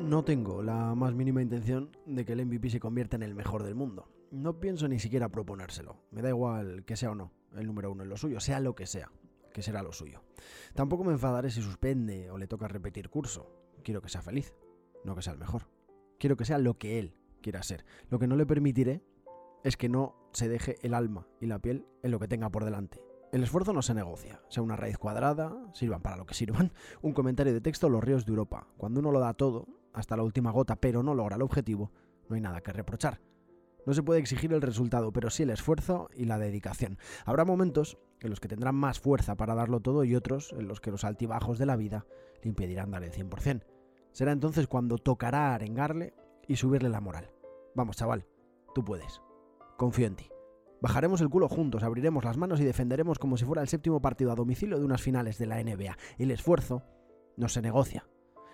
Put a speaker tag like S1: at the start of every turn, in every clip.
S1: No tengo la más mínima intención de que el MVP se convierta en el mejor del mundo. No pienso ni siquiera proponérselo. Me da igual que sea o no el número uno en lo suyo, sea lo que sea, que será lo suyo. Tampoco me enfadaré si suspende o le toca repetir curso. Quiero que sea feliz, no que sea el mejor. Quiero que sea lo que él quiera ser. Lo que no le permitiré es que no se deje el alma y la piel en lo que tenga por delante. El esfuerzo no se negocia, sea una raíz cuadrada, sirvan para lo que sirvan, un comentario de texto Los ríos de Europa. Cuando uno lo da todo, hasta la última gota, pero no logra el objetivo, no hay nada que reprochar. No se puede exigir el resultado, pero sí el esfuerzo y la dedicación. Habrá momentos en los que tendrán más fuerza para darlo todo y otros en los que los altibajos de la vida le impedirán dar el 100%. Será entonces cuando tocará arengarle y subirle la moral. Vamos, chaval, tú puedes. Confío en ti. Bajaremos el culo juntos, abriremos las manos y defenderemos como si fuera el séptimo partido a domicilio de unas finales de la NBA. El esfuerzo no se negocia.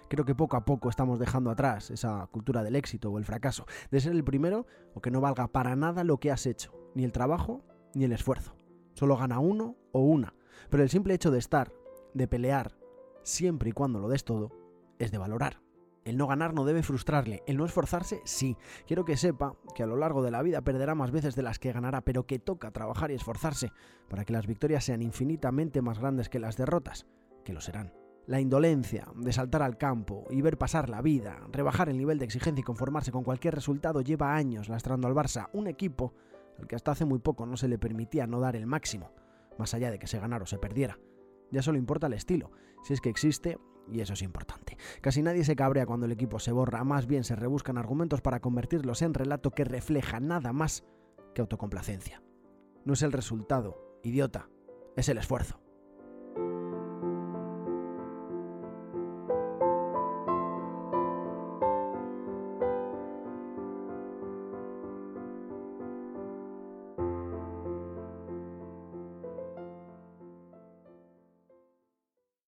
S1: Creo que poco a poco estamos dejando atrás esa cultura del éxito o el fracaso, de ser el primero o que no valga para nada lo que has hecho, ni el trabajo ni el esfuerzo. Solo gana uno o una. Pero el simple hecho de estar, de pelear, siempre y cuando lo des todo, es de valorar. El no ganar no debe frustrarle, el no esforzarse sí. Quiero que sepa que a lo largo de la vida perderá más veces de las que ganará, pero que toca trabajar y esforzarse para que las victorias sean infinitamente más grandes que las derrotas, que lo serán. La indolencia de saltar al campo y ver pasar la vida, rebajar el nivel de exigencia y conformarse con cualquier resultado lleva años lastrando al Barça, un equipo al que hasta hace muy poco no se le permitía no dar el máximo, más allá de que se ganara o se perdiera. Ya solo importa el estilo, si es que existe y eso es importante. Casi nadie se cabrea cuando el equipo se borra, más bien se rebuscan argumentos para convertirlos en relato que refleja nada más que autocomplacencia. No es el resultado, idiota, es el esfuerzo.